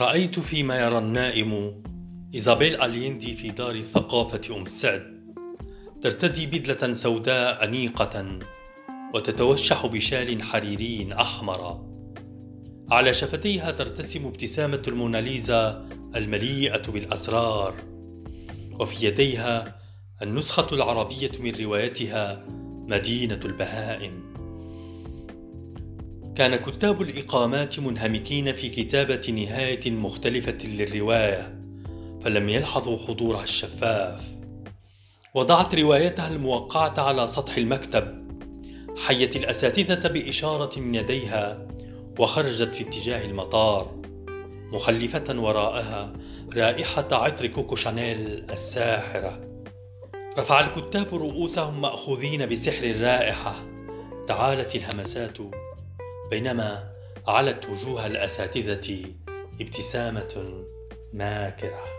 رأيت فيما يرى النائم. إيزابيل أليندي في دار الثقافة أم السعد ترتدي بدلة سوداء أنيقة وتتوشح بشال حريري أحمر. على شفتيها ترتسم ابتسامة الموناليزا المليئة بالأسرار. وفي يديها النسخة العربية من روايتها مدينة البهائم. كان كتاب الإقامات منهمكين في كتابة نهاية مختلفة للرواية فلم يلحظوا حضورها الشفاف. وضعت روايتها الموقعة على سطح المكتب حيت الأساتذة بإشارة من يديها وخرجت في اتجاه المطار مخلفة وراءها رائحة عطر كوكو شانيل الساحرة. رفع الكتاب رؤوسهم مأخوذين بسحر الرائحة تعالت الهمسات بينما علت وجوه الأساتذة ابتسامة ماكرة.